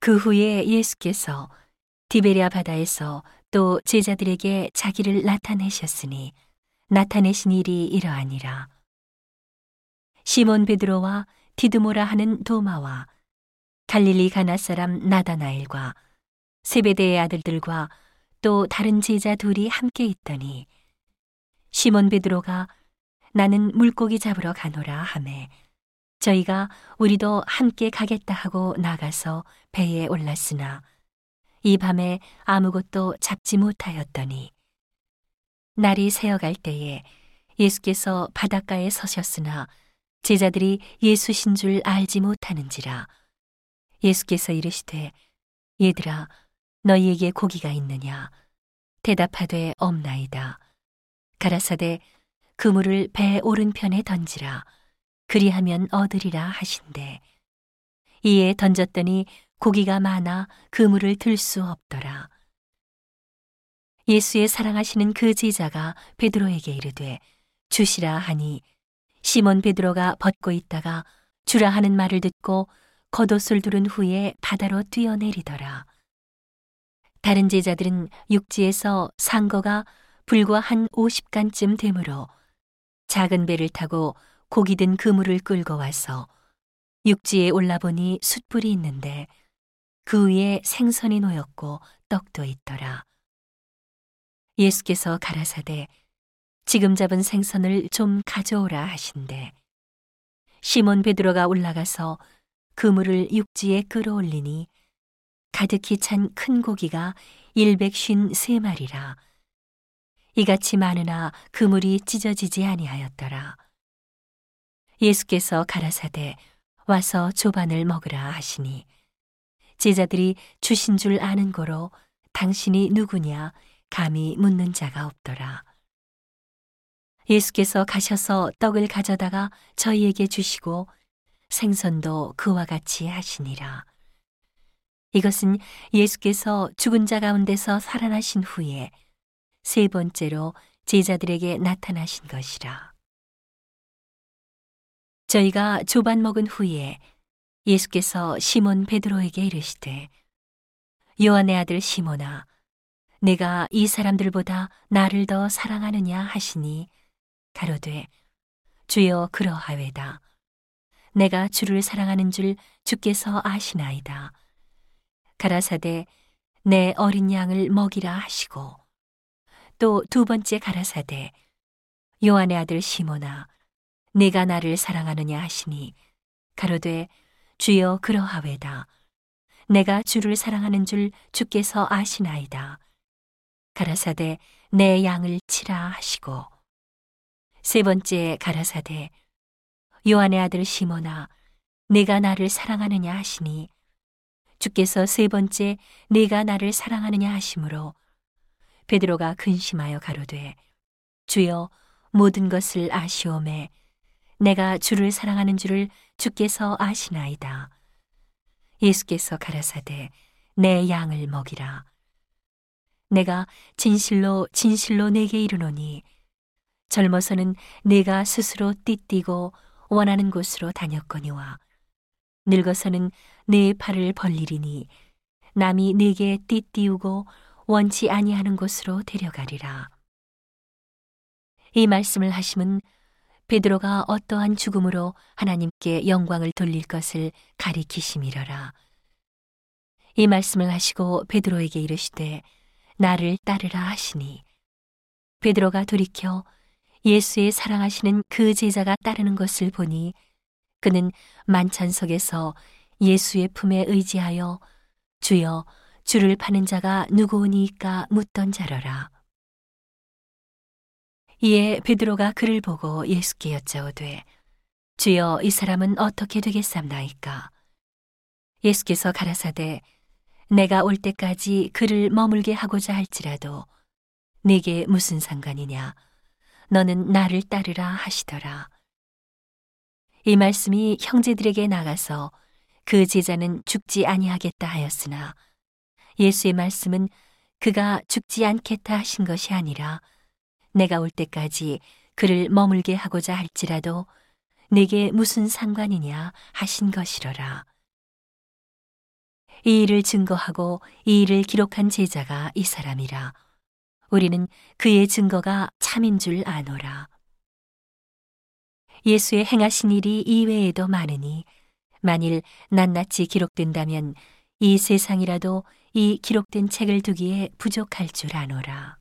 그 후에 예수께서 디베리아 바다에서 또 제자들에게 자기를 나타내셨으니 나타내신 일이 이러하니라. 시몬 베드로와 디드모라 하는 도마와 갈릴리 가나 사람 나다나엘과 세베대의 아들들과 또 다른 제자 둘이 함께 있더니 시몬 베드로가 나는 물고기 잡으러 가노라 하매 저희가 우리도 함께 가겠다 하고 나가서 배에 올랐으나 이 밤에 아무것도 잡지 못하였더니 날이 새어갈 때에 예수께서 바닷가에 서셨으나 제자들이 예수신 줄 알지 못하는지라 예수께서 이르시되 얘들아 너희에게 고기가 있느냐? 대답하되 없나이다. 가라사대 그물을 배 오른편에 던지라 그리하면 얻으리라 하신대 이에 던졌더니 고기가 많아 그물을 들 수 없더라 예수의 사랑하시는 그 제자가 베드로에게 이르되 주시라 하니 시몬 베드로가 벗고 있다가 주라 하는 말을 듣고 겉옷을 두른 후에 바다로 뛰어내리더라. 다른 제자들은 육지에서 상거가 불과 한 50간쯤 되므로 작은 배를 타고 고기 든 그물을 끌고 와서 육지에 올라보니 숯불이 있는데 그 위에 생선이 놓였고 떡도 있더라. 예수께서 가라사대 지금 잡은 생선을 좀 가져오라 하신대. 시몬 베드로가 올라가서 그물을 육지에 끌어올리니 가득히 찬 큰 고기가 일백쉰 세 마리라. 이같이 많으나 그물이 찢어지지 아니하였더라. 예수께서 가라사대 와서 조반을 먹으라 하시니 제자들이 주신 줄 아는 거로 당신이 누구냐 감히 묻는 자가 없더라. 예수께서 가셔서 떡을 가져다가 저희에게 주시고 생선도 그와 같이 하시니라. 이것은 예수께서 죽은 자 가운데서 살아나신 후에 세 번째로 제자들에게 나타나신 것이라. 저희가 조반 먹은 후에 예수께서 시몬 베드로에게 이르시되 요한의 아들 시몬아 내가 이 사람들보다 나를 더 사랑하느냐 하시니 가로되 주여 그러하외다. 내가 주를 사랑하는 줄 주께서 아시나이다. 가라사대 내 어린 양을 먹이라 하시고. 또 두 번째 가라사대 요한의 아들 시모나 내가 나를 사랑하느냐 하시니 가로되 주여 그러하외다. 내가 주를 사랑하는 줄 주께서 아시나이다. 가라사대 내 양을 치라 하시고 세 번째 가라사대 요한의 아들 시모나 내가 나를 사랑하느냐 하시니 주께서 세 번째 내가 나를 사랑하느냐 하심으로 베드로가 근심하여 가로되 주여 모든 것을 아시오매 내가 주를 사랑하는 줄을 주께서 아시나이다 예수께서 가라사대 내 양을 먹이라 내가 진실로 진실로 내게 이르노니 젊어서는 내가 스스로 띠띠고 원하는 곳으로 다녔거니와 늙어서는 내 팔을 벌리리니 남이 내게 띠띠우고 원치 아니하는 곳으로 데려가리라. 이 말씀을 하심은 베드로가 어떠한 죽음으로 하나님께 영광을 돌릴 것을 가리키심이러라. 이 말씀을 하시고 베드로에게 이르시되 나를 따르라 하시니 베드로가 돌이켜 예수의 사랑하시는 그 제자가 따르는 것을 보니 그는 만찬석에서 예수의 품에 의지하여 주여 주를 파는 자가 누구오니까 묻던 자러라. 이에 베드로가 그를 보고 예수께 여짜오되 주여 이 사람은 어떻게 되겠삼나이까 예수께서 가라사대 내가 올 때까지 그를 머물게 하고자 할지라도 내게 무슨 상관이냐 너는 나를 따르라 하시더라. 이 말씀이 형제들에게 나가서 그 제자는 죽지 아니하겠다 하였으나 예수의 말씀은 그가 죽지 않겠다 하신 것이 아니라 내가 올 때까지 그를 머물게 하고자 할지라도 내게 무슨 상관이냐 하신 것이로라. 이 일을 증거하고 이 일을 기록한 제자가 이 사람이라. 우리는 그의 증거가 참인 줄 아노라. 예수의 행하신 일이 이외에도 많으니 만일 낱낱이 기록된다면 이 세상이라도 이 기록된 책을 두기에 부족할 줄 아노라.